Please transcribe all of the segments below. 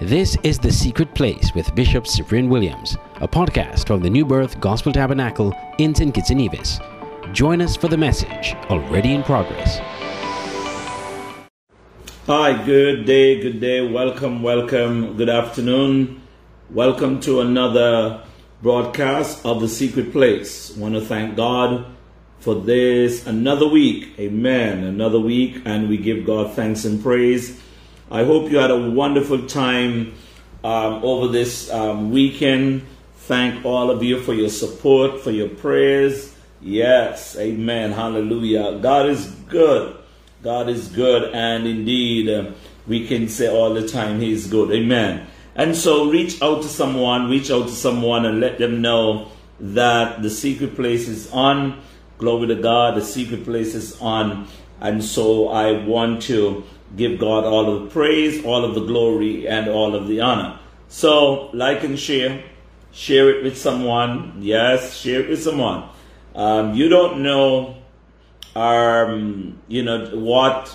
This is The Secret Place with Bishop Cyprian Williams, a podcast from the New Birth Gospel Tabernacle in St. Kitts and Nevis. Join us for the message already in progress. Hi, good day, good day. Welcome, welcome, good afternoon. Welcome to another broadcast of The Secret Place. I want to thank God for this another week. Amen. Another week, and we give God thanks and praise I hope you had a wonderful time um, over this um, weekend. Thank all of you for your support, for your prayers. Yes, amen. Hallelujah. God is good. God is good, and indeed, uh, we can say all the time, He is good. Amen. And so, reach out to someone, reach out to someone, and let them know that the secret place is on. Glory to God, the secret place is on. And so, I want to give God all of the praise, all of the glory, and all of the honor. So, like and share. Share it with someone. Yes, share it with someone. Um, you don't know, um, you know, what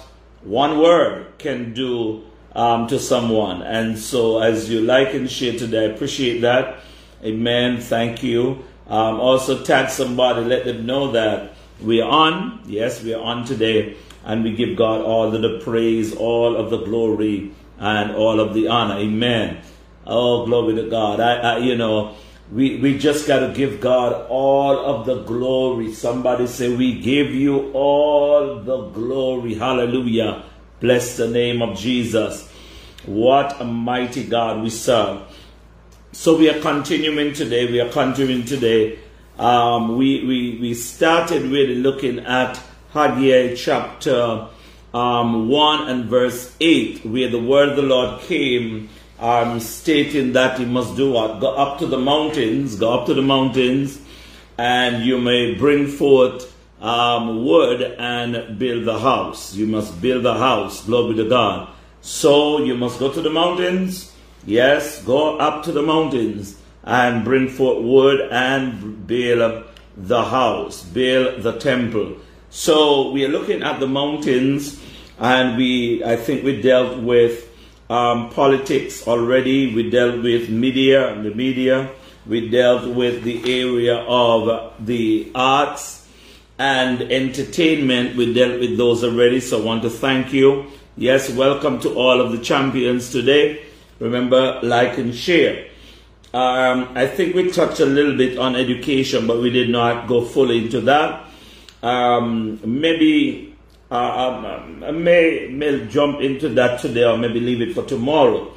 one word can do um, to someone. And so, as you like and share today, I appreciate that. Amen. Thank you. Um, also, tag somebody, let them know that we're on. Yes, we're on today and we give God all of the praise, all of the glory, and all of the honor. Amen. Oh, glory to God. I, I you know, we, we just got to give God all of the glory. Somebody say, We give you all the glory. Hallelujah. Bless the name of Jesus. What a mighty God we serve. So we are continuing today. We are continuing today. Um, we, we, we started really looking at Haggai chapter um, 1 and verse 8, where the word of the Lord came um, stating that he must do what? Go up to the mountains, go up to the mountains, and you may bring forth um, wood and build the house. You must build the house. Glory to God. So you must go to the mountains. Yes, go up to the mountains and bring forth wood and build the house, build the temple. So we are looking at the mountains, and we I think we dealt with um, politics already. We dealt with media, and the media. We dealt with the area of the arts and entertainment. We dealt with those already. So I want to thank you. Yes, welcome to all of the champions today. Remember, like and share. Um, I think we touched a little bit on education, but we did not go fully into that. Um, maybe uh, I may, may jump into that today or maybe leave it for tomorrow.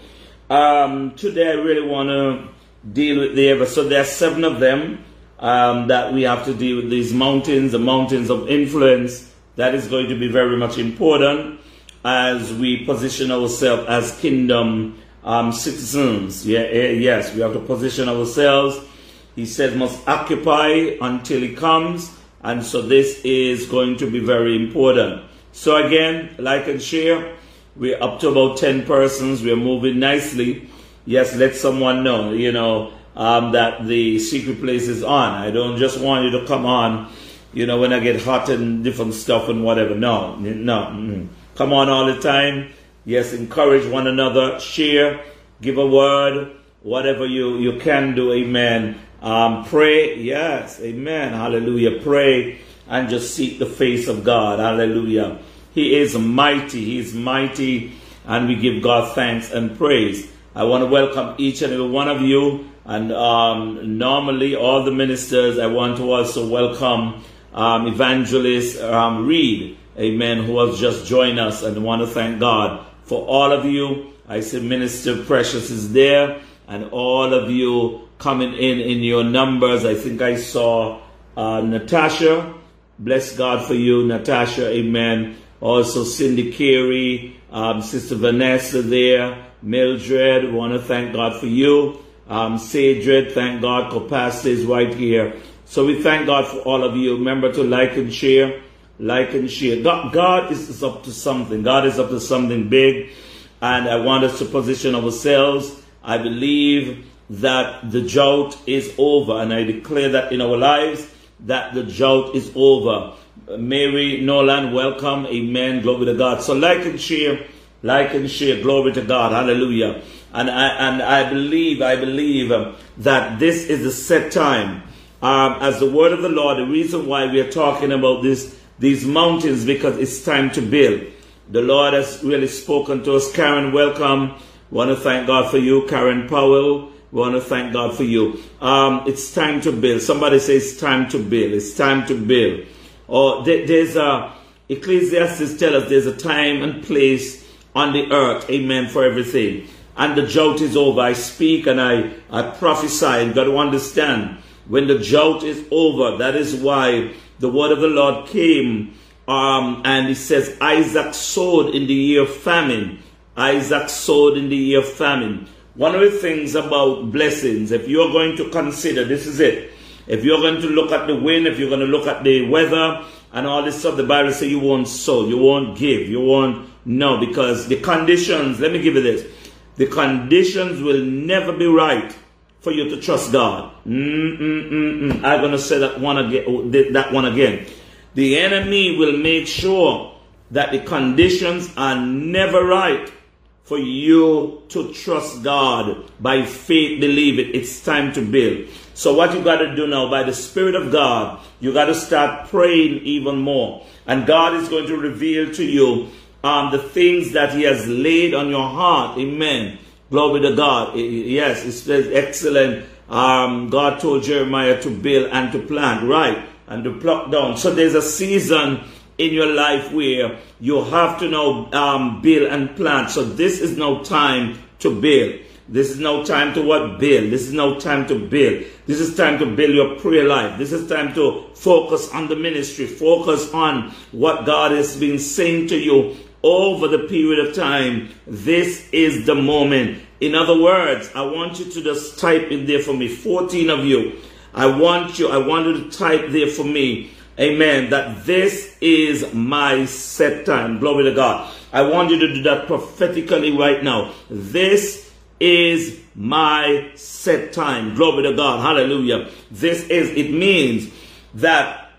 Um, today I really want to deal with the ever. so there are seven of them um, that we have to deal with these mountains, the mountains of influence. That is going to be very much important as we position ourselves as kingdom um, citizens. Yeah, eh, yes, we have to position ourselves. He said, must occupy until he comes and so this is going to be very important. So again, like and share. We're up to about 10 persons. We're moving nicely. Yes, let someone know, you know, um, that the secret place is on. I don't just want you to come on, you know, when I get hot and different stuff and whatever. No, no. Mm. Come on all the time. Yes, encourage one another. Share. Give a word. Whatever you, you can do. Amen. Um, pray, yes, amen, hallelujah. Pray and just seek the face of God, hallelujah. He is mighty, He is mighty, and we give God thanks and praise. I want to welcome each and every one of you, and um, normally all the ministers, I want to also welcome um, Evangelist um, Reed, amen, who has just joined us, and want to thank God for all of you. I see Minister Precious is there, and all of you coming in in your numbers. I think I saw uh, Natasha. Bless God for you, Natasha. Amen. Also, Cindy Carey, um, Sister Vanessa there, Mildred. Want to thank God for you. Um, Sadred, thank God. Copasta is right here. So we thank God for all of you. Remember to like and share. Like and share. God, God is, is up to something. God is up to something big. And I want us to position ourselves. I believe that the drought is over. And I declare that in our lives that the drought is over. Mary Nolan, welcome. Amen. Glory to God. So like and share. like and share. Glory to God. Hallelujah. And I, and I believe, I believe um, that this is the set time. Um, as the word of the Lord, the reason why we are talking about this, these mountains, because it's time to build. The Lord has really spoken to us. Karen, welcome. Want to thank God for you, Karen Powell. Want to thank God for you. Um, it's time to build. Somebody says it's time to build. It's time to build. Or there, there's a Ecclesiastes tell us there's a time and place on the earth. Amen for everything. And the drought is over. I speak and I, I prophesy. And got to understand when the drought is over, that is why the word of the Lord came. Um, and he says Isaac sowed in the year of famine. Isaac sowed in the year of famine. One of the things about blessings, if you're going to consider, this is it. If you're going to look at the wind, if you're going to look at the weather and all this stuff, the Bible says you won't sow, you won't give, you won't no, because the conditions, let me give you this. The conditions will never be right for you to trust God. Mm-mm-mm-mm. I'm going to say that one again, that one again. The enemy will make sure that the conditions are never right for you to trust God by faith, believe it. It's time to build. So what you got to do now by the Spirit of God, you got to start praying even more. And God is going to reveal to you um, the things that He has laid on your heart. Amen. Glory to God. Yes, it says excellent. Um, God told Jeremiah to build and to plant, right? And to pluck down. So there's a season in your life where you have to now um, build and plant. So this is no time to build. This is no time to what build. This is no time to build. This is time to build your prayer life. This is time to focus on the ministry. Focus on what God has been saying to you over the period of time. This is the moment. In other words, I want you to just type in there for me. 14 of you. I want you, I want you to type there for me. Amen. That this is my set time. Glory to God. I want you to do that prophetically right now. This is my set time. Glory to God. Hallelujah. This is, it means that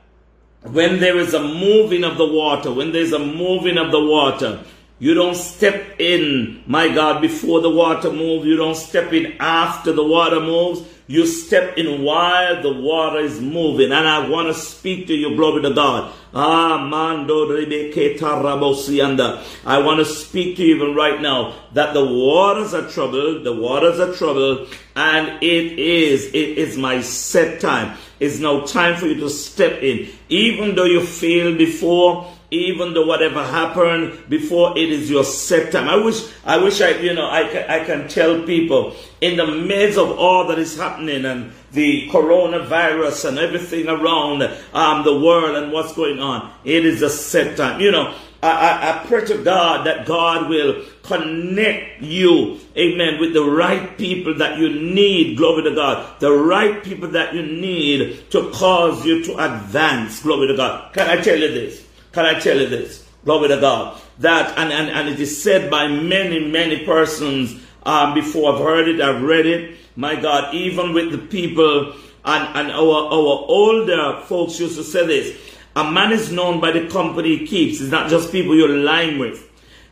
when there is a moving of the water, when there's a moving of the water, you don't step in, my God, before the water moves. You don't step in after the water moves. You step in while the water is moving. And I want to speak to you, glory to God. Ah, mando I want to speak to you even right now that the waters are troubled, the waters are troubled, and it is, it is my set time. It's now time for you to step in. Even though you failed before, even though whatever happened before it is your set time. I wish, I wish I, you know, I can, I can tell people in the midst of all that is happening and the coronavirus and everything around um, the world and what's going on, it is a set time. You know, I, I, I pray to God that God will connect you, amen, with the right people that you need, glory to God, the right people that you need to cause you to advance, glory to God. Can I tell you this? Can I tell you this? Glory to God. That, and, and, and it is said by many, many persons um, before I've heard it, I've read it. My God, even with the people and, and our, our older folks used to say this. A man is known by the company he keeps. It's not just people you're lying with.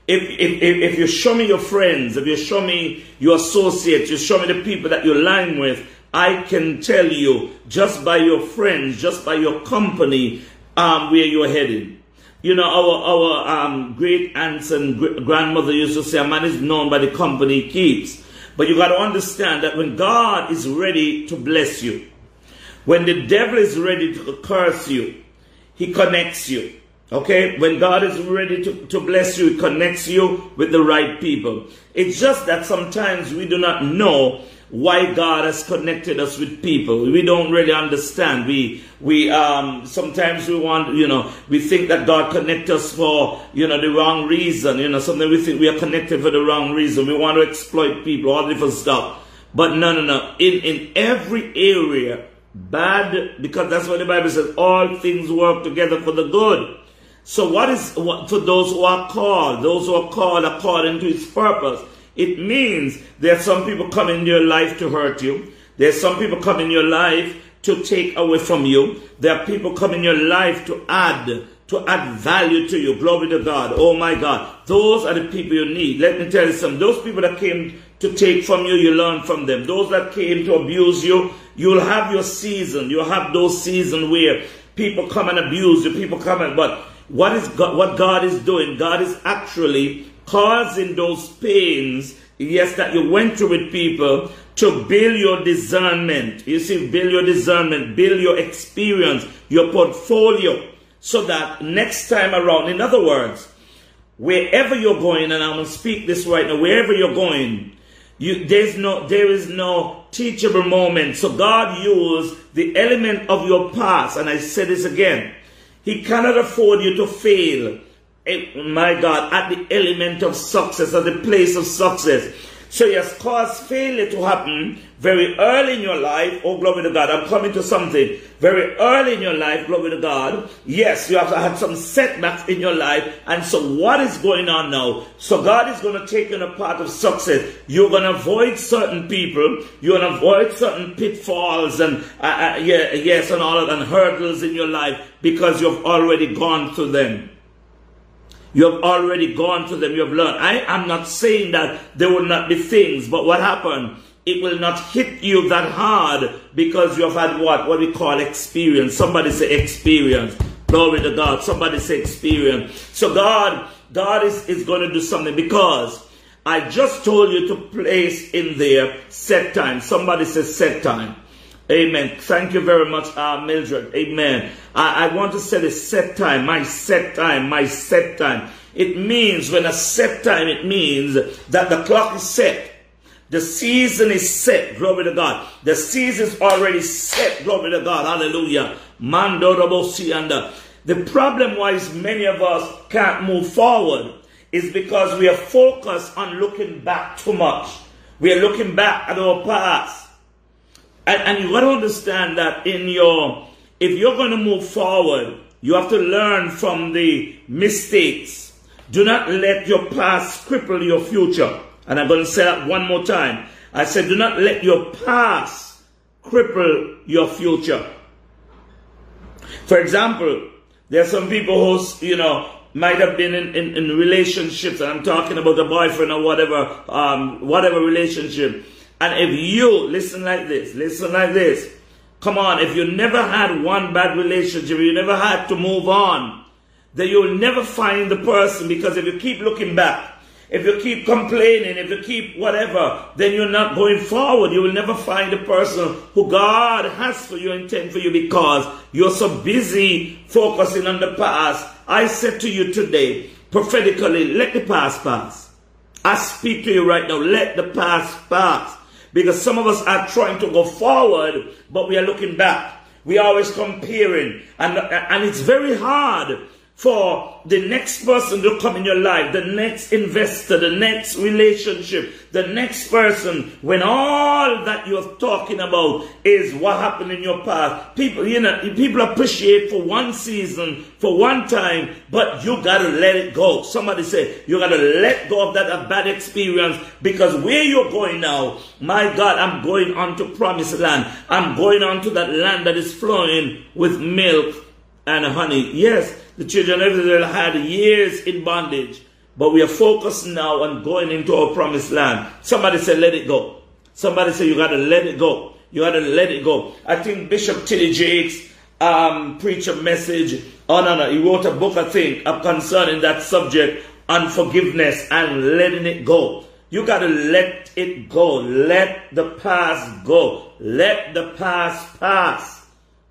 If, if, if, if you show me your friends, if you show me your associates, you show me the people that you're lying with, I can tell you just by your friends, just by your company, um, where you're headed. You know, our, our um, great aunts and grandmother used to say, a man is known by the company he keeps. But you got to understand that when God is ready to bless you, when the devil is ready to curse you, he connects you. Okay? When God is ready to, to bless you, he connects you with the right people. It's just that sometimes we do not know why God has connected us with people. We don't really understand. We we um sometimes we want you know we think that God connect us for you know the wrong reason. You know something we think we are connected for the wrong reason. We want to exploit people, all different stuff. But no, no, no. In in every area, bad because that's what the Bible says. All things work together for the good. So what is what, for those who are called? Those who are called according to His purpose. It means there's some people come in your life to hurt you. There's some people come in your life to take away from you. There are people come in your life to add to add value to you. Glory to God. Oh my God. Those are the people you need. Let me tell you something. Those people that came to take from you, you learn from them. Those that came to abuse you, you'll have your season. You'll have those seasons where people come and abuse you. People come and, but what is God, what God is doing? God is actually causing those pains, yes, that you went through with people to build your discernment. You see, build your discernment, build your experience, your portfolio, so that next time around, in other words, wherever you're going, and I'm to speak this right now, wherever you're going, you, there's no, there is no teachable moment. So God used the element of your past, and I say this again. He cannot afford you to fail. Eh, my God, at the element of success, at the place of success. So he has caused failure to happen very early in your life. Oh, glory to God. I'm coming to something. Very early in your life, glory to God. Yes, you have had some setbacks in your life. And so what is going on now? So God is going to take you in a path of success. You're going to avoid certain people. You're going to avoid certain pitfalls and, uh, uh, yeah, yes, and all of and hurdles in your life because you've already gone through them. You have already gone to them, you have learned. I am not saying that there will not be things, but what happened? It will not hit you that hard because you have had what? What we call experience. Somebody say experience. Glory to God. Somebody say experience. So God, God is, is going to do something because I just told you to place in there set time. Somebody says set time. Amen. Thank you very much, uh, Mildred. Amen. I, I want to say the set time, my set time, my set time. It means when a set time, it means that the clock is set. The season is set. Glory to God. The season is already set. Glory to God. Hallelujah. Mando and the problem why many of us can't move forward is because we are focused on looking back too much. We are looking back at our past. And, and you got to understand that in your, if you're going to move forward, you have to learn from the mistakes. Do not let your past cripple your future. And I'm going to say that one more time. I said, do not let your past cripple your future. For example, there are some people who, you know, might have been in, in, in relationships, and I'm talking about a boyfriend or whatever, um, whatever relationship and if you listen like this, listen like this. Come on, if you never had one bad relationship, you never had to move on, then you'll never find the person because if you keep looking back, if you keep complaining, if you keep whatever, then you're not going forward. You will never find the person who God has for you, intend for you because you're so busy focusing on the past. I said to you today, prophetically, let the past pass. I speak to you right now, let the past pass. Because some of us are trying to go forward, but we are looking back. We are always comparing. And, and it's very hard for the next person to come in your life, the next investor, the next relationship, the next person, when all that you're talking about is what happened in your past. People, you know, people appreciate for one season, for one time, but you gotta let it go. Somebody say, you gotta let go of that bad experience because where you're going now, my God, I'm going on to promised land. I'm going on to that land that is flowing with milk and honey. Yes, the children of Israel had years in bondage, but we are focused now on going into our promised land. Somebody said, let it go. Somebody said, you got to let it go. You got to let it go. I think Bishop T.D. Jakes um, preached a message. Oh, no, no. He wrote a book, I think, concerning that subject, unforgiveness and letting it go. You got to let it go. Let the past go. Let the past pass.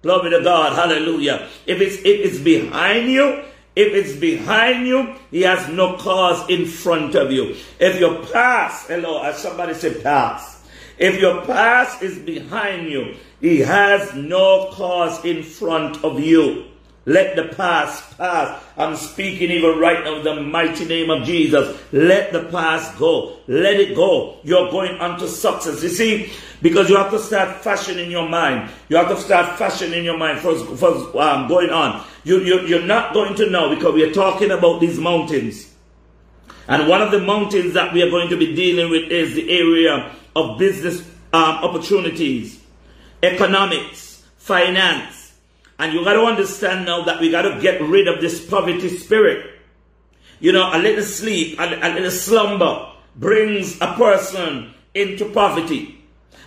Glory to God. Hallelujah. If it's, if it's behind you, if it's behind you, he has no cause in front of you. If your past, hello, as somebody said past. If your past is behind you, he has no cause in front of you. Let the past pass. I'm speaking even right now in the mighty name of Jesus. Let the past go. Let it go. You're going on to success. You see, because you have to start fashioning your mind. You have to start fashioning your mind first, first um, going on. You, you, you're not going to know because we are talking about these mountains. And one of the mountains that we are going to be dealing with is the area of business um, opportunities, economics, finance, And you got to understand now that we got to get rid of this poverty spirit. You know, a little sleep, a, a little slumber brings a person into poverty.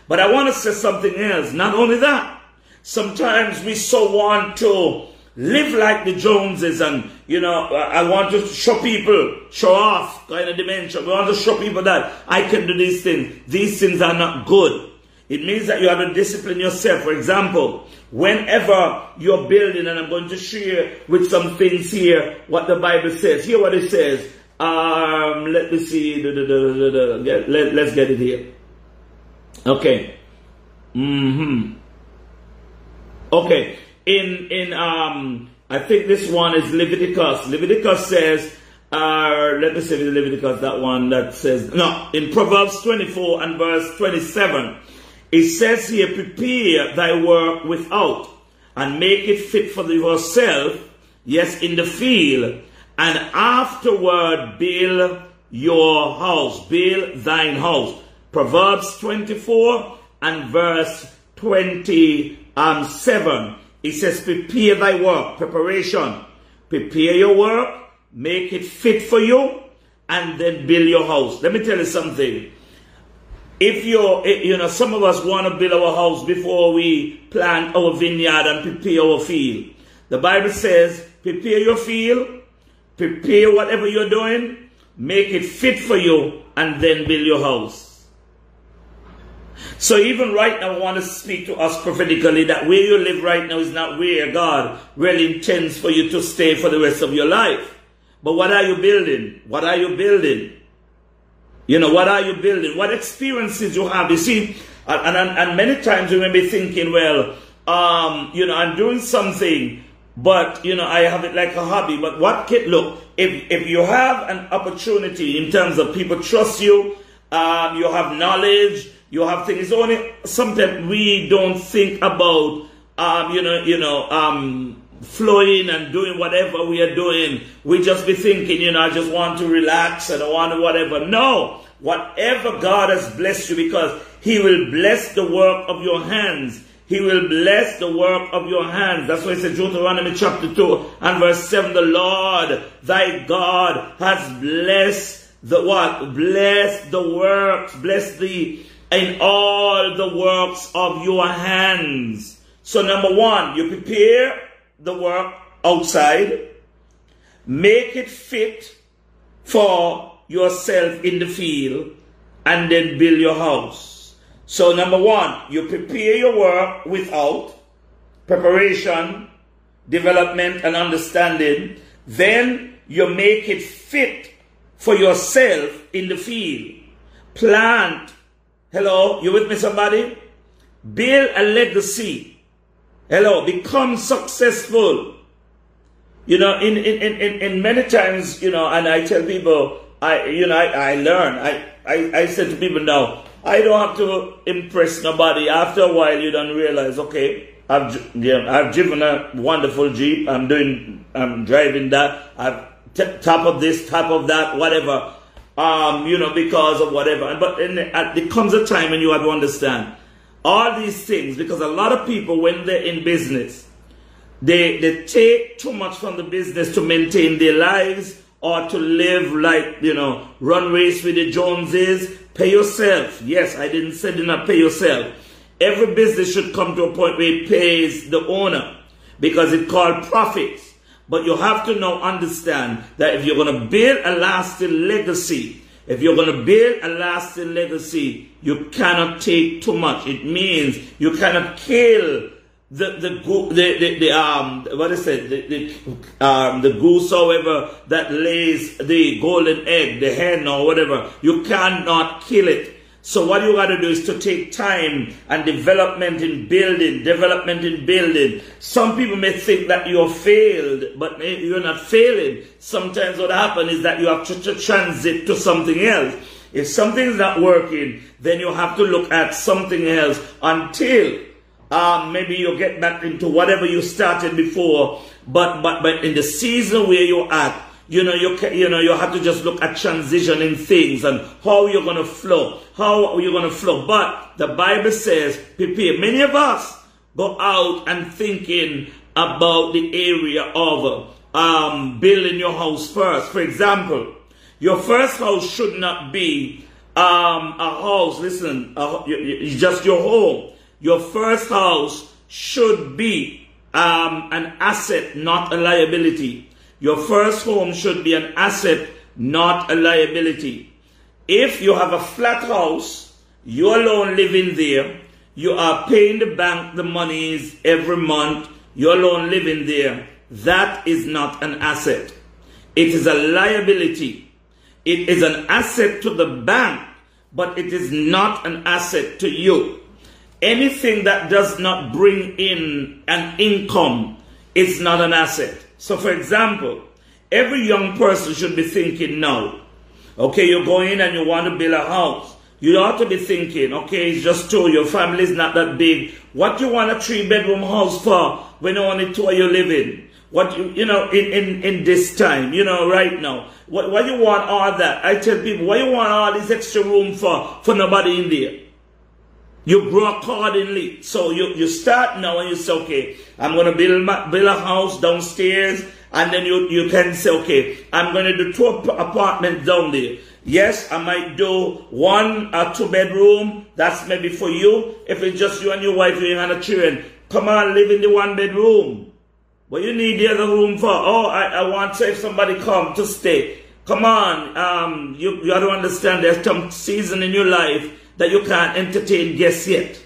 But I want to say something else. Not only that, sometimes we so want to live like the Joneses and, you know, I want to show people, show off kind of dimension. We want to show people that I can do these things. These things are not good. It means that you have to discipline yourself. For example, whenever you're building, and I'm going to share with some things here what the Bible says. Hear what it says. Um, let me see. Let, let's get it here. Okay. Hmm. Okay. In in um, I think this one is Leviticus. Leviticus says. Uh, let me see Leviticus, that one that says, no, in Proverbs 24 and verse 27, it says here, prepare thy work without and make it fit for yourself, yes, in the field, and afterward build your house, build thine house. Proverbs 24 and verse 27. It says, prepare thy work, preparation. Prepare your work, make it fit for you, and then build your house. Let me tell you something. If you're, eh, you know, some of us want to build our house before we plant our vineyard and prepare our field. The Bible says, prepare your field, prepare whatever you're doing, make it fit for you, and then build your house. So even right now, I want to speak to us prophetically that where you live right now is not where God really intends for you to stay for the rest of your life. But what are you building? What are you building? You know, what are you building? What experiences you have? You see, and, and, and many times you may be thinking, well, um, you know, I'm doing something, but, you know, I have it like a hobby. But what can, look, if, if you have an opportunity in terms of people trust you, um, you have knowledge, you have things, only sometimes we don't think about, um, you know, you know, um, flowing and doing whatever we are doing. We just be thinking, you know, I just want to relax and I want to whatever. No, whatever God has blessed you because He will bless the work of your hands. He will bless the work of your hands. That's why it says Deuteronomy chapter 2 and verse 7. The Lord thy God has blessed the what? Bless the works. Bless thee in all the works of your hands. So number one, you prepare the work outside, make it fit for yourself in the field, and then build your house. So, number one, you prepare your work without preparation, development, and understanding. Then you make it fit for yourself in the field. Plant. Hello, you with me, somebody? Build a legacy Hello, become successful. You know, in, in, in, in many times, you know, and I tell people, I, you know, I, I learn. I, I, I said to people now, I don't have to impress nobody. After a while, you don't realize, okay, I've, yeah, I've driven a wonderful Jeep. I'm doing, I'm driving that. I've t- top of this, top of that, whatever. Um, you know, because of whatever. But in, there comes a time when you have to understand all these things because a lot of people, when they're in business, they, they take too much from the business to maintain their lives or to live like, you know, run race with the Joneses. Pay yourself. Yes, I didn't say do not pay yourself. Every business should come to a point where it pays the owner because it's called profits. But you have to now understand that if you're going to build a lasting legacy, if you're going to build a lasting legacy, you cannot take too much. It means you cannot kill the the the, the, the um what is it the, the um the goose however that lays the golden egg the hen or whatever you cannot kill it so what you got to do is to take time and development in building, development in building. Some people may think that you're failed, but you're not failing. Sometimes what happens is that you have to, to transit to something else. If something is not working, then you have to look at something else until um, maybe you get back into whatever you started before. But but but in the season where you're at, you know, you you know, you have to just look at transitioning things and how you're to flow, how you're to flow. But the Bible says, prepare. Many of us go out and thinking, about the area of um, building your house first. For example, your first house should not be um, a house, listen, a, just your home. Your first house should be um, an asset, not a liability. Your first home should be an asset, not a liability. If you have a flat house, you alone living there, you are paying the bank the monies every month, you alone living there, that is not an asset. It is a liability. It is an asset to the bank, but it is not an asset to you. Anything that does not bring in an income is not an asset. So, for example, every young person should be thinking now, okay, you're going and you want to build a house. You ought to be thinking, okay, it's just two, your family is not that big. What you want a three bedroom house for when only two of you live in? What you, you know, in, in, in this time, you know, right now. What, what you want all that? I tell people, what you want all this extra room for, for nobody in there? You grow accordingly. So you, you start now and you say, okay, I'm going to build, my, build a house downstairs. And then you, you can say, okay, I'm going to do two apartments down there. Yes, I might do one or two bedroom. That's maybe for you. If it's just you and your wife, you and a children, come on, live in the one bedroom. What you need the other room for? Oh, I, I want to if somebody come to stay. Come on, um, you, you got to understand there's some season in your life that you can't entertain guests yet.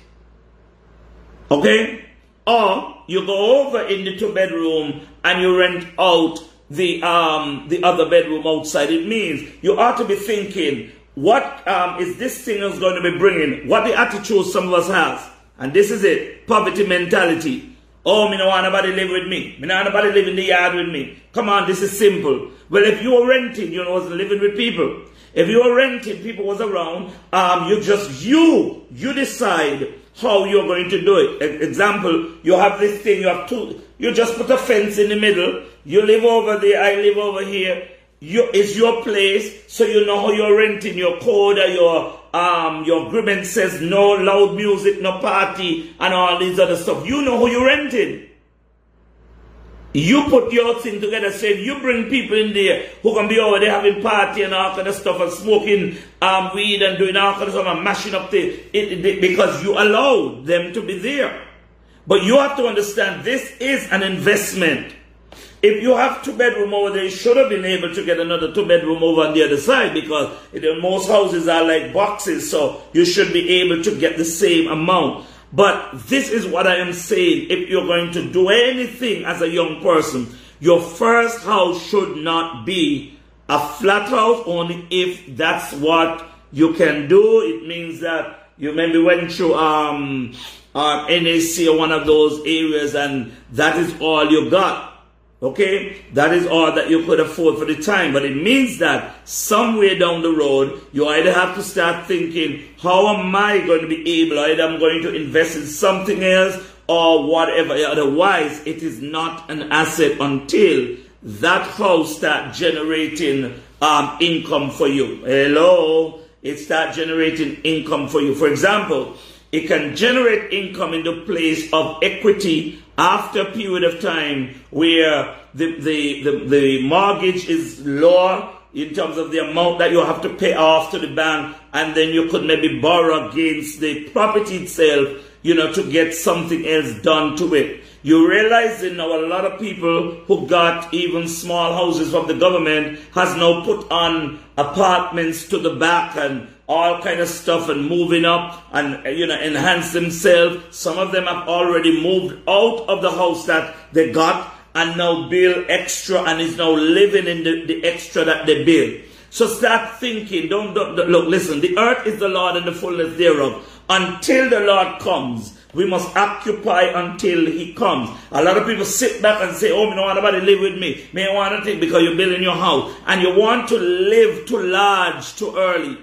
Okay? Or you go over in the two bedroom and you rent out the um the other bedroom outside. It means you ought to be thinking, what um, is this thing is going to be bringing? What the attitude some of us have, and this is it: poverty mentality. Oh, me no want nobody live with me. Me no want nobody live in the yard with me. Come on, this is simple. Well, if you were renting, you know, wasn't living with people. If you were renting, people was around, um, you just, you, you decide how you're going to do it. Example, you have this thing, you have two, you just put a fence in the middle, you live over there, I live over here, you, it's your place, so you know how you're renting your code or your, um, your agreement says no loud music, no party, and all these other stuff. You know who you're renting. You put your thing together, say you bring people in there who can be over there having party and all kind of stuff and smoking um, weed and doing all kind of stuff and mashing up the it, it, because you allow them to be there. But you have to understand this is an investment. If you have two bedroom over there, you should have been able to get another two bedroom over on the other side because most houses are like boxes, so you should be able to get the same amount. But this is what I am saying. If you're going to do anything as a young person, your first house should not be a flat house only if that's what you can do. It means that you maybe went through um, uh, NAC or one of those areas and that is all you got. Okay, that is all that you could afford for the time, but it means that somewhere down the road, you either have to start thinking, how am I going to be able, either I'm going to invest in something else or whatever. Otherwise, it is not an asset until that house start generating um, income for you. Hello, it start generating income for you. For example, it can generate income in the place of equity after a period of time where the, the, the, the, mortgage is lower in terms of the amount that you have to pay off to the bank, and then you could maybe borrow against the property itself, you know, to get something else done to it. You realize that now a lot of people who got even small houses from the government has now put on apartments to the back and all kind of stuff and moving up and you know enhance themselves. Some of them have already moved out of the house that they got and now build extra and is now living in the, the extra that they build. So start thinking. Don't, don't, don't look. Listen. The earth is the Lord and the fullness thereof. Until the Lord comes, we must occupy until He comes. A lot of people sit back and say, "Oh, me don't want nobody live with me. Me want to think because you're building your house and you want to live too large too early."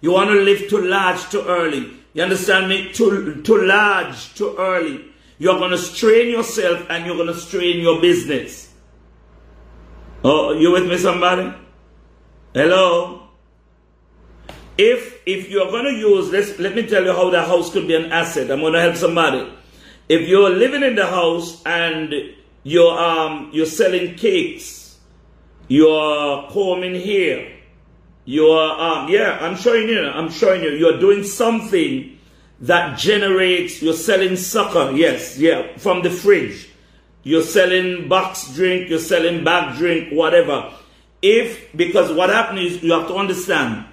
You want to live too large too early. You understand me? Too, too large too early. You're going to strain yourself and you're going to strain your business. Oh, you with me, somebody? Hello? If if you're going to use this, let me tell you how the house could be an asset. I'm going to help somebody. If you're living in the house and you're um you're selling cakes, you're combing hair, you're um yeah, I'm showing you, I'm showing you, you're doing something that generates you're selling sucker, yes, yeah, from the fridge. You're selling box drink, you're selling bag drink, whatever. If because what happened is you have to understand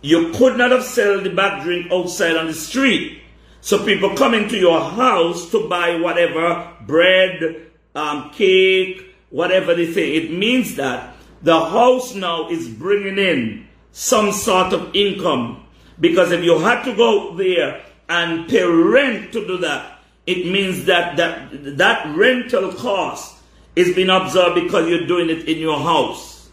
you could not have sold the bag drink outside on the street. So people come into your house to buy whatever bread, um, cake, whatever they say. It means that the house now is bringing in some sort of income. Because if you had to go there and pay rent to do that, it means that that, that rental cost is being absorbed because you're doing it in your house.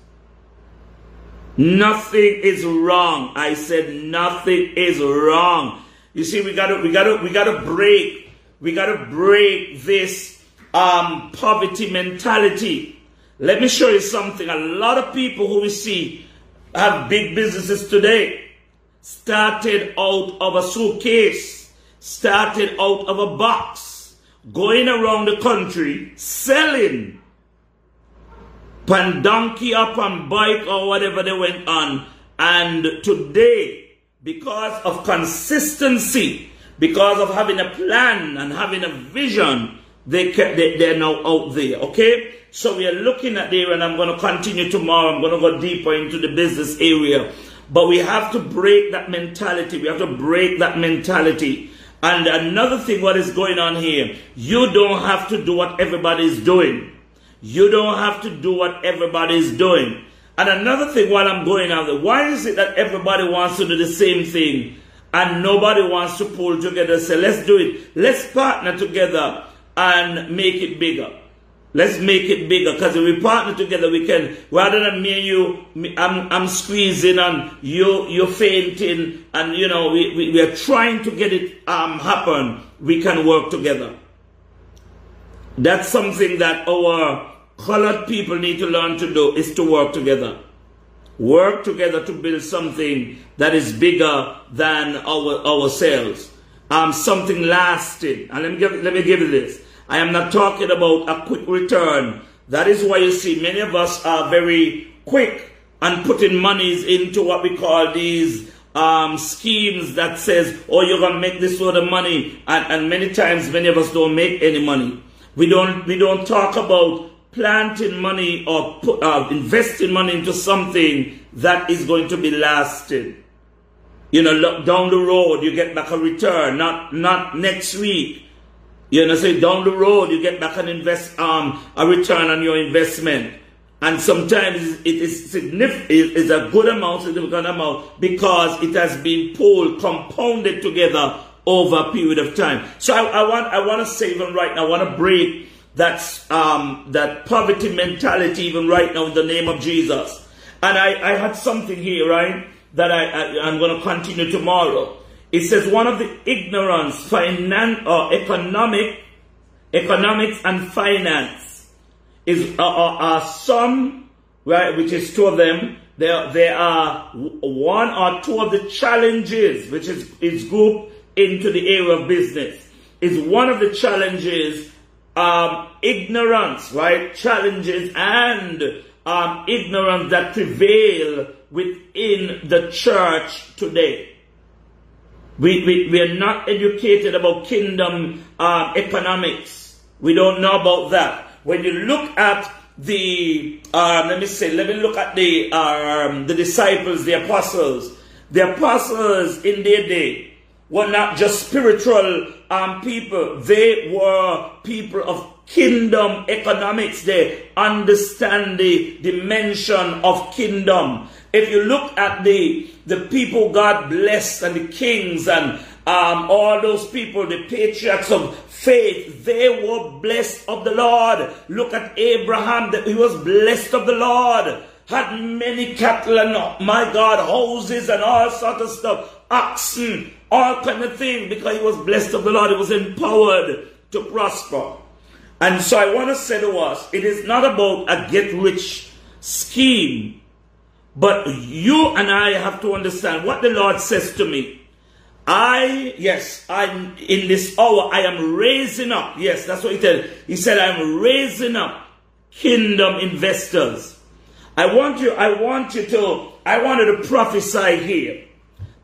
Nothing is wrong. I said nothing is wrong. You see, we gotta, we gotta, we gotta break, we gotta break this um, poverty mentality. Let me show you something. A lot of people who we see have big businesses today started out of a suitcase, started out of a box, going around the country selling pan donkey up on bike or whatever they went on. And today, because of consistency, because of having a plan and having a vision, they, they, they're now out there. Okay? So we are looking at there, and I'm going to continue tomorrow. I'm going to go deeper into the business area. But we have to break that mentality. We have to break that mentality. And another thing, what is going on here, you don't have to do what everybody is doing. You don't have to do what everybody is doing. And another thing while I'm going out there, why is it that everybody wants to do the same thing and nobody wants to pull together say, let's do it. Let's partner together and make it bigger. Let's make it bigger because if we partner together, we can, rather than me and you, I'm, I'm squeezing and you, you're fainting and, you know, we, we, we are trying to get it um, happen. We can work together. That's something that our colored people need to learn to do is to work together. Work together to build something that is bigger than our, ourselves. Um, something lasting. And let me give, let me give you this. I am not talking about a quick return. That is why you see many of us are very quick and putting monies into what we call these um, schemes that says, oh, you're going to make this sort of money. And, and many times, many of us don't make any money. We don't, we don't talk about planting money or put, uh, investing money into something that is going to be lasting. You know, look down the road, you get back a return, not, not next week. You know, say down the road, you get back an invest, um, a return on your investment. And sometimes it is significant, it's a good amount, significant amount, because it has been pulled, compounded together over a period of time. So I, I want I want to say even right now, I want to break that um, that poverty mentality even right now in the name of Jesus. And I, I had something here, right, that I, I I'm going to continue tomorrow. It says one of the ignorance, finance or economic, economics and finance is uh, uh, are some right, which is two of them. There, there are one or two of the challenges, which is, is grouped into the area of business is one of the challenges um, ignorance, right? Challenges and um, ignorance that prevail within the church today. We, we, we are not educated about kingdom um, economics. We don't know about that. When you look at the, um, let me say, let me look at the, um, the disciples, the apostles. The apostles in their day, were not just spiritual um, people, they were people of kingdom economics. They understand the dimension of kingdom. If you look at the, the people God blessed and the kings and um, all those people, the patriarchs of faith, they were blessed of the Lord. Look at Abraham, he was blessed of the Lord. Had many cattle and my God, houses and all sort of stuff, oxen, all kind of things because he was blessed of the Lord. He was empowered to prosper. And so I want to say to us, it is not about a get rich scheme, but you and I have to understand what the Lord says to me. I, yes, I'm in this hour, I am raising up. Yes, that's what he said. He said, I'm raising up kingdom investors. I want you, I want you to, I wanted to prophesy here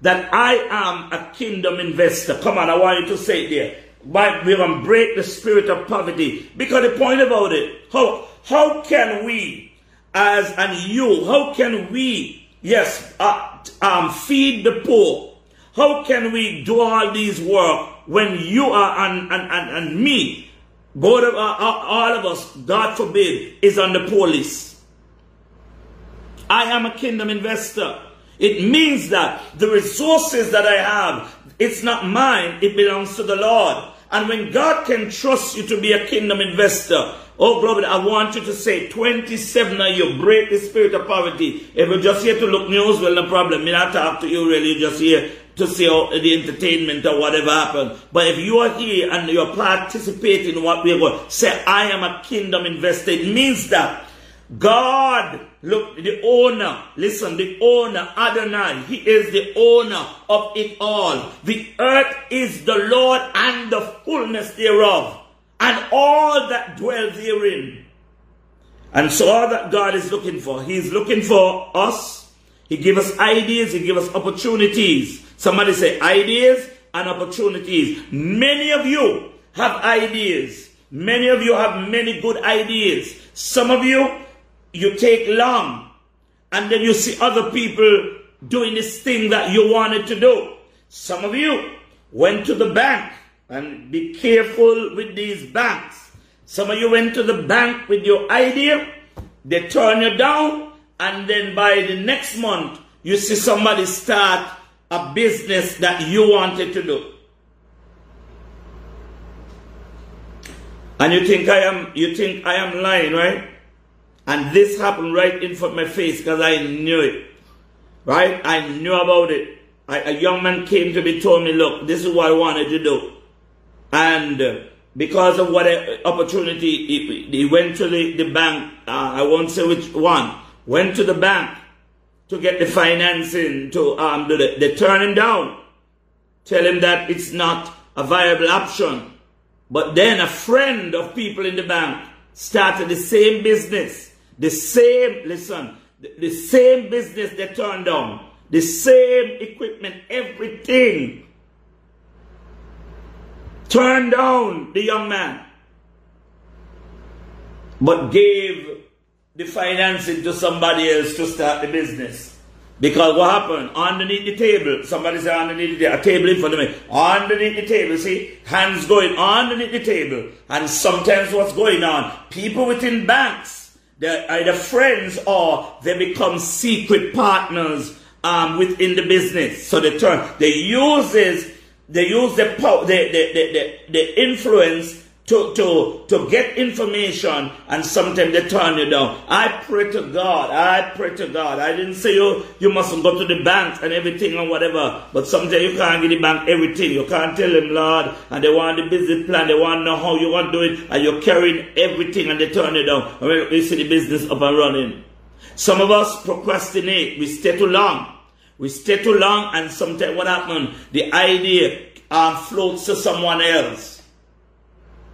that I am a kingdom investor. Come on, I want you to say it there. But we're to break the spirit of poverty. Because the point about it, how, how can we, as and you, how can we, yes, uh, um, feed the poor? How can we do all these work when you are and, and, and, and me, God, uh, uh, all of us, God forbid, is on the police? I am a kingdom investor. It means that the resources that I have, it's not mine, it belongs to the Lord. And when God can trust you to be a kingdom investor, oh glory, I want you to say 27 now, you break the spirit of poverty. If you're just here to look news, well, no problem. Me not talk to you really, just here to see the entertainment or whatever happened. But if you are here and you're participating in what we're going, say, I am a kingdom investor. It means that God, look, the owner, listen, the owner, Adonai, he is the owner of it all. The earth is the Lord and the fullness thereof, and all that dwell therein. And so all that God is looking for, He is looking for us. He give us ideas, He give us opportunities. Somebody say ideas and opportunities. Many of you have ideas. Many of you have many good ideas. Some of you you take long and then you see other people doing this thing that you wanted to do. Some of you went to the bank and be careful with these banks. Some of you went to the bank with your idea, they turn you down, and then by the next month, you see somebody start a business that you wanted to do. And you think I am you think I am lying, right? And this happened right in front of my face because I knew it. Right? I knew about it. I, a young man came to me, told me, look, this is what I wanted to do. And because of what opportunity, he, he, went to the, the bank, uh, I won't say which one, went to the bank to get the financing to um, do the, they turn him down. Tell him that it's not a viable option. But then a friend of people in the bank started the same business the same, listen, the, the same business they turned down, the same equipment, everything. Turned down the young man, but gave the financing to somebody else to start the business. Because what happened? Underneath the table, somebody said underneath the a table in front of me. Underneath the table, see, hands going underneath the table. And sometimes what's going on? People within banks they're either friends or they become secret partners um, within the business. So they turn, they uses they use the power, the, the, the, the, influence to, to, to get information and sometimes they turn you down. I pray to God. I pray to God. I didn't say you, you mustn't go to the bank and everything or whatever. But sometimes you can't give the bank everything. You can't tell them, Lord, and they want the business plan. They want to know how you want to do it. And you're carrying everything and they turn you down. And when you see the business up and running. Some of us procrastinate. We stay too long. We stay too long and sometimes what happens? The idea um, floats to someone else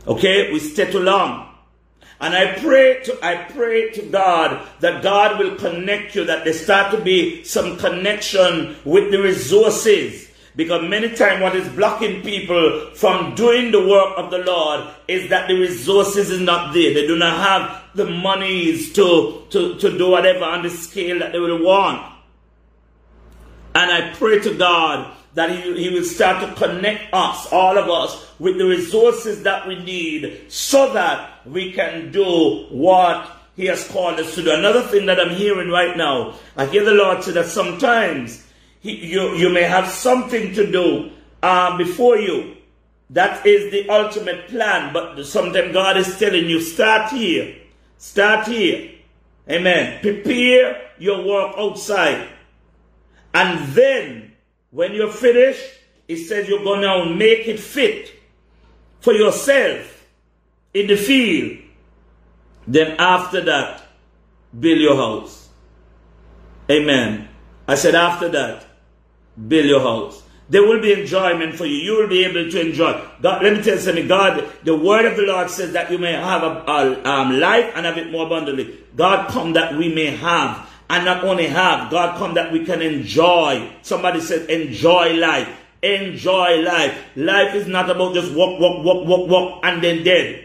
Okay, we stay too long. And I pray to I pray to God that God will connect you, that there start to be some connection with the resources. Because many times what is blocking people from doing the work of the Lord is that the resources is not there. They do not have the monies to, to, to do whatever on the scale that they will want. And I pray to God that he, he will start to connect us, all of us, with the resources that we need so that we can do what he has called us to do. Another thing that I'm hearing right now, I hear the Lord say that sometimes he, you, you may have something to do uh, before you. That is the ultimate plan. But sometimes God is telling you, start here. Start here. Amen. Prepare your work outside. And then when you're finished, it says you're going to make it fit for yourself in the field. Then after that, build your house. Amen. I said after that, build your house. There will be enjoyment for you. You will be able to enjoy. God, let me tell you something. God, the word of the Lord says that you may have a, a um, life and have it more abundantly. God come that we may have. And not only have, God come that we can enjoy. Somebody said enjoy life. Enjoy life. Life is not about just walk, walk, walk, walk, walk, and then dead.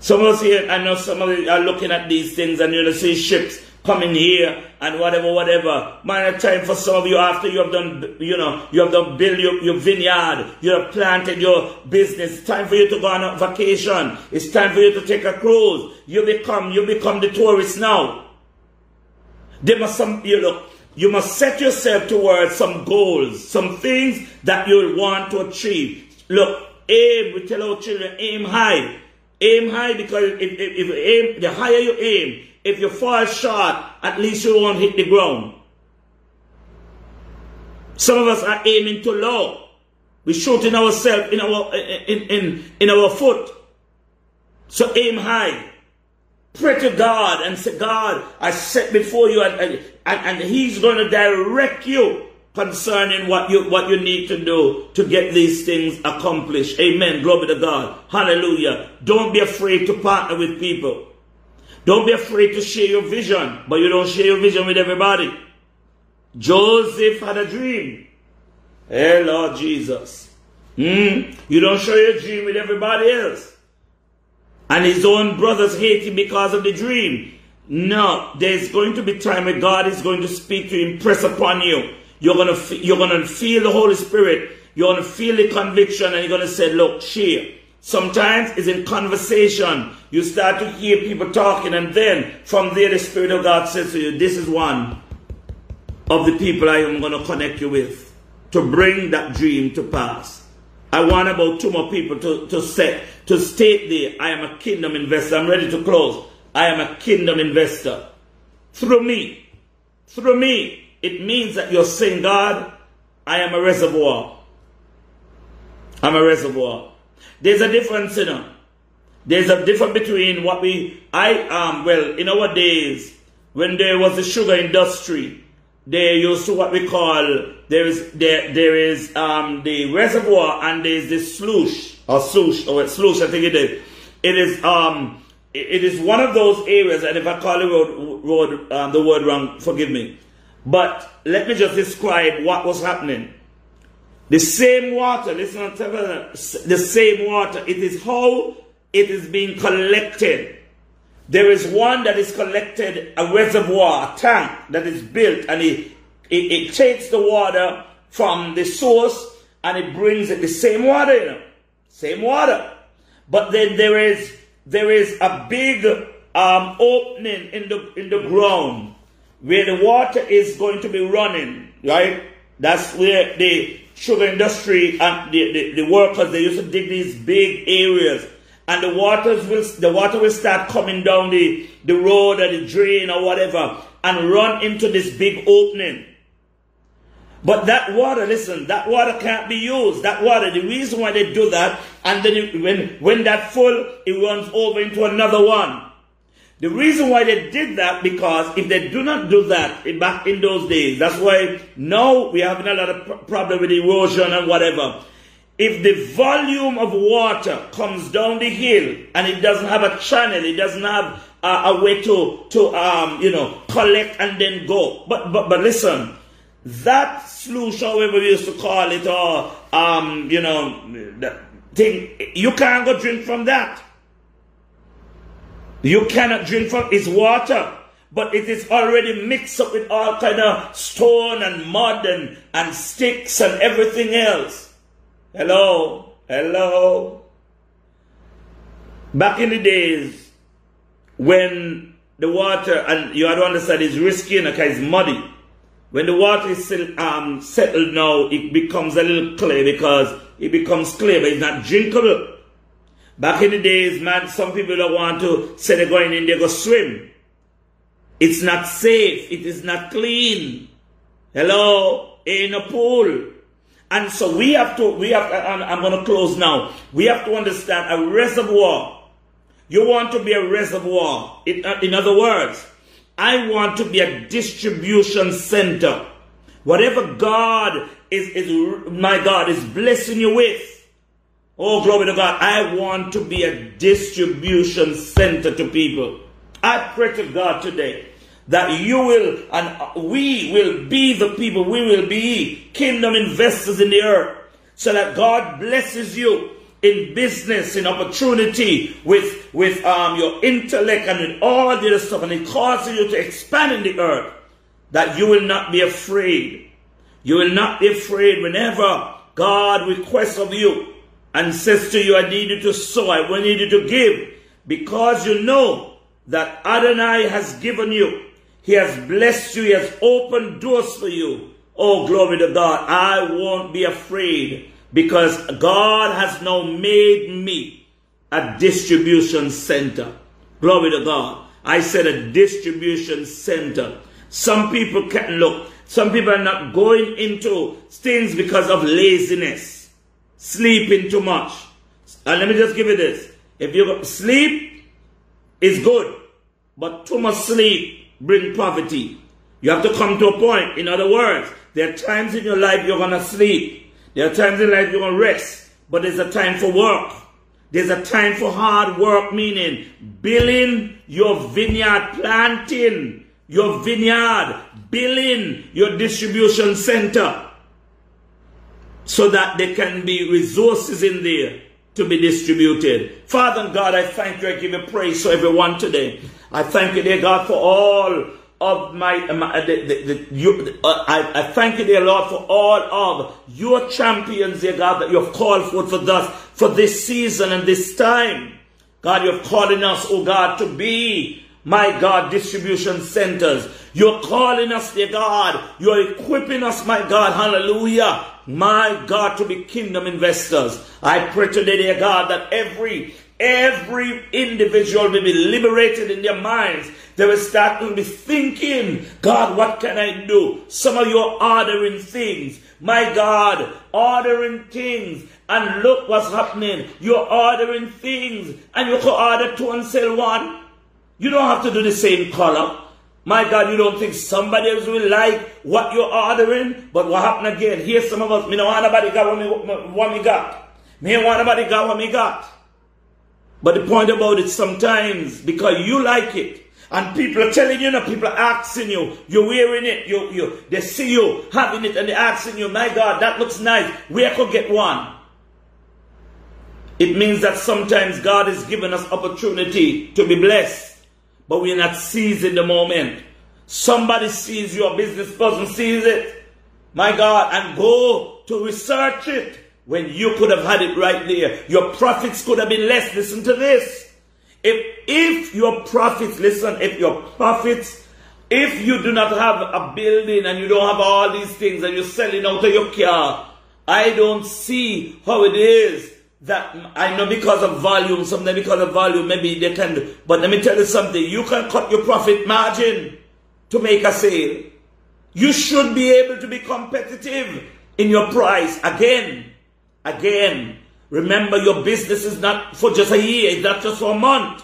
Some of us here, I know some of you are looking at these things and you're going to see ships coming here and whatever, whatever. Man, time for some of you after you have done, you know, you have done build your, your vineyard, you have planted your business. It's time for you to go on a vacation. It's time for you to take a cruise. You become, you become the tourist now. There must some, you look, you must set yourself towards some goals, some things that you'll want to achieve. Look, aim, we tell our children, aim high. Aim high because if, if, if aim, the higher you aim, if you fall short, at least you won't hit the ground. Some of us are aiming too low. We're shooting ourselves in our in, in, in our foot. So aim high. Pray to God and say, God, I set before you and, and, and He's going to direct you concerning what you what you need to do to get these things accomplished. Amen. Glory to God. Hallelujah. Don't be afraid to partner with people. Don't be afraid to share your vision, but you don't share your vision with everybody. Joseph had a dream. Hey, Lord Jesus. Mm, you don't share your dream with everybody else. And his own brothers hate him because of the dream. No, there's going to be time where God is going to speak to impress upon you. You're gonna you're gonna feel the Holy Spirit. You're gonna feel the conviction, and you're gonna say, "Look, share." Sometimes it's in conversation. You start to hear people talking, and then from there, the Spirit of God says to you, This is one of the people I am going to connect you with to bring that dream to pass. I want about two more people to, to say, to state there, I am a kingdom investor. I'm ready to close. I am a kingdom investor. Through me, through me, it means that you're saying, God, I am a reservoir. I'm a reservoir. There's a difference, you know. There's a difference between what we, I, um, well, in our days, when there was the sugar industry, they used to what we call, there is, there, there is, um, the reservoir and there's the sluice, or sluice, or sluice, I think it is. It is, um, it is one of those areas, and if I call the road, road um, the word wrong, forgive me. But let me just describe what was happening. The same water, listen to the same water, it is how it is being collected. There is one that is collected, a reservoir, a tank that is built, and it, it, it takes the water from the source and it brings it the same water, you know, same water. But then there is there is a big um, opening in the in the ground where the water is going to be running, right? That's where the sugar industry and the, the, the, workers they used to dig these big areas and the waters will the water will start coming down the, the road or the drain or whatever and run into this big opening. But that water, listen, that water can't be used. That water, the reason why they do that, and then it, when when that full, it runs over into another one. The reason why they did that, because if they do not do that back in those days, that's why now we have a lot of problem with erosion and whatever. If the volume of water comes down the hill and it doesn't have a channel, it doesn't have a, a way to, to um, you know, collect and then go. But, but, but listen, that sluice, however we used to call it, or, um, you know, thing, you can't go drink from that. You cannot drink from its water, but it is already mixed up with all kind of stone and mud and, and sticks and everything else. Hello, hello. Back in the days when the water, and you have to understand, it's risky because it's muddy. When the water is um, settled now, it becomes a little clay because it becomes clay, but it's not drinkable. Back in the days, man, some people don't want to say they're going in they go swim. It's not safe. It is not clean. Hello? In a pool. And so we have to, we have, I'm, I'm going to close now. We have to understand a reservoir. You want to be a reservoir. Uh, in other words, I want to be a distribution center Whatever God is, is my God is blessing you with. Oh, glory to God. I want to be a distribution center to people. I pray to God today that you will and we will be the people, we will be kingdom investors in the earth so that God blesses you in business, in opportunity, with, with um, your intellect and with all the other stuff, and it causes you to expand in the earth, that you will not be afraid. You will not be afraid whenever God requests of you and says to you, I need you to sow, I will need you to give, because you know that Adonai has given you. He has blessed you. He has opened doors for you. Oh, glory to God. I won't be afraid because God has now made me a distribution center. Glory to God. I said a distribution center. Some people can't look. Some people are not going into things because of laziness, sleeping too much. And let me just give you this. If you sleep is good, but too much sleep bring poverty. You have to come to a point. In other words, there are times in your life you're to sleep. There are times in life you're to rest. But there's a time for work. There's a time for hard work, meaning building your vineyard, planting your vineyard, building your distribution center so that there can be resources in there to be distributed. Father and God, I thank you. I give you praise for everyone today. I thank you, dear God, for all of my, my the, the, the, you, uh, I, I, thank you, dear Lord, for all of your champions, dear God, that you have called for for thus for this season and this time. God, you're calling us, oh God, to be my God, distribution centers. You're calling us, dear God. You're equipping us, my God, hallelujah. My God, to be kingdom investors. I pray today, dear God, that every Every individual will be liberated in their minds. They will start to be thinking, God, what can I do? Some of you are ordering things. My God, ordering things. And look what's happening. You're ordering things. And you can order two and sell one. You don't have to do the same color. My God, you don't think somebody else will like what you're ordering? But what happened again? Here's some of us, me want nobody got what me, what me got. Me don't nobody got what me got. But the point about it sometimes, because you like it, and people are telling you, know, people are asking you, you're wearing it, you, you, they see you having it, and they're asking you, my God, that looks nice, where could get one? It means that sometimes God has given us opportunity to be blessed, but we're not seizing the moment. Somebody sees your business person sees it, my God, and go to research it when you could have had it right there. Your profits could have been less. Listen to this. If, if your profits, listen, if your profits, if you do not have a building and you don't have all these things and you're selling out of your car, I don't see how it is that I know because of volume, something because of volume, maybe they can do. But let me tell you something. You can cut your profit margin to make a sale. You should be able to be competitive in your price. Again, Again, remember your business is not for just a year, it's not just for a month.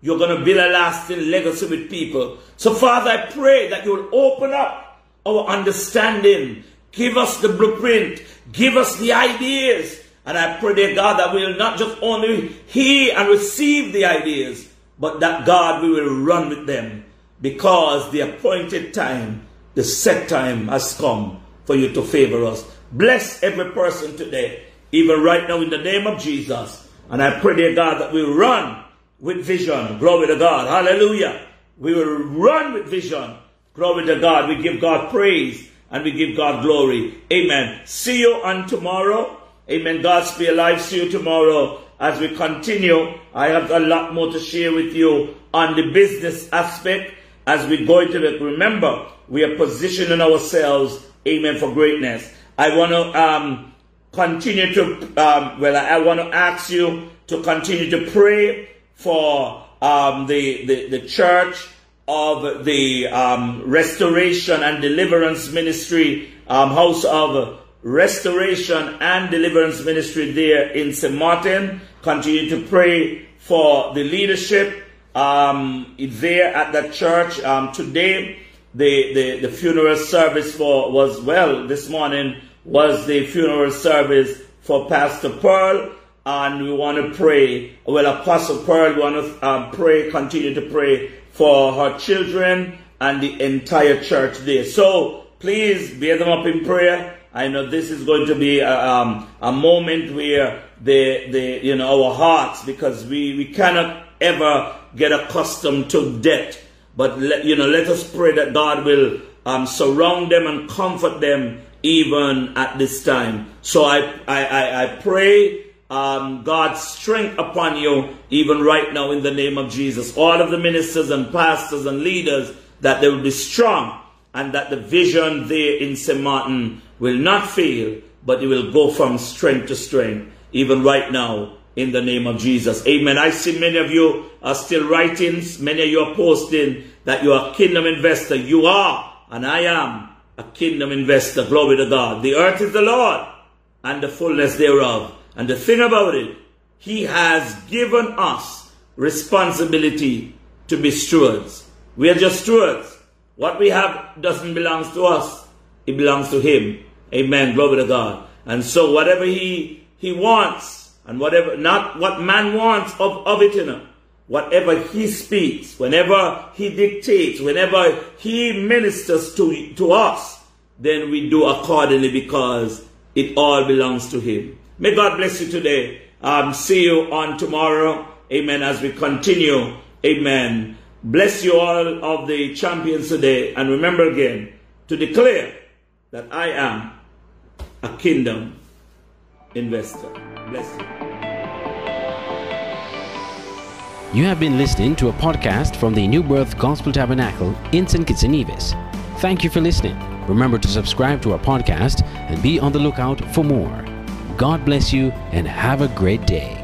You're going to build a lasting legacy with people. So, Father, I pray that you will open up our understanding. Give us the blueprint. Give us the ideas. And I pray, dear God, that we will not just only hear and receive the ideas, but that God, we will run with them because the appointed time, the set time has come for you to favor us. Bless every person today even right now in the name of Jesus. And I pray, dear God, that we run with vision. Glory to God. Hallelujah. We will run with vision. Glory to God. We give God praise and we give God glory. Amen. See you on tomorrow. Amen. God's be alive. See you tomorrow as we continue. I have a lot more to share with you on the business aspect as we go into it. Remember, we are positioning ourselves, amen, for greatness. I want to um, continue to, um, well, I, I want to ask you to continue to pray for um, the, the, the church of the um, Restoration and Deliverance Ministry, um, House of Restoration and Deliverance Ministry there in St. Martin. Continue to pray for the leadership um, there at that church. Um, today, the, the, the funeral service for was well this morning was the funeral service for Pastor Pearl and we want to pray. Well, Apostle Pearl, we want to um, pray, continue to pray for her children and the entire church there. So please bear them up in prayer. I know this is going to be a, um, a moment where the, the, you know, our hearts, because we, we cannot ever get accustomed to death. But, let, you know, let us pray that God will um, surround them and comfort them even at this time. So I, I, I, I pray um, God's strength upon you even right now in the name of Jesus. All of the ministers and pastors and leaders that they will be strong and that the vision there in St. Martin will not fail, but it will go from strength to strength even right now in the name of Jesus. Amen. I see many of you are still writing, many of you are posting that you are a kingdom investor. You are, and I am a kingdom investor. Glory to God. The earth is the Lord and the fullness thereof. And the thing about it, He has given us responsibility to be stewards. We are just stewards. What we have doesn't belong to us, it belongs to Him. Amen. Glory to God. And so whatever He He wants, and whatever not what man wants of, of it, you know, whatever He speaks, whenever He dictates, whenever He ministers to, to us, then we do accordingly because it all belongs to Him. May God bless you today. Um, see you on tomorrow. Amen. As we continue. Amen. Bless you all of the champions today. And remember again to declare that I am a kingdom investor. Bless you. You have been listening to a podcast from the New Birth Gospel Tabernacle in St. Kitts and Nevis. Thank you for listening. Remember to subscribe to our podcast and be on the lookout for more. God bless you and have a great day.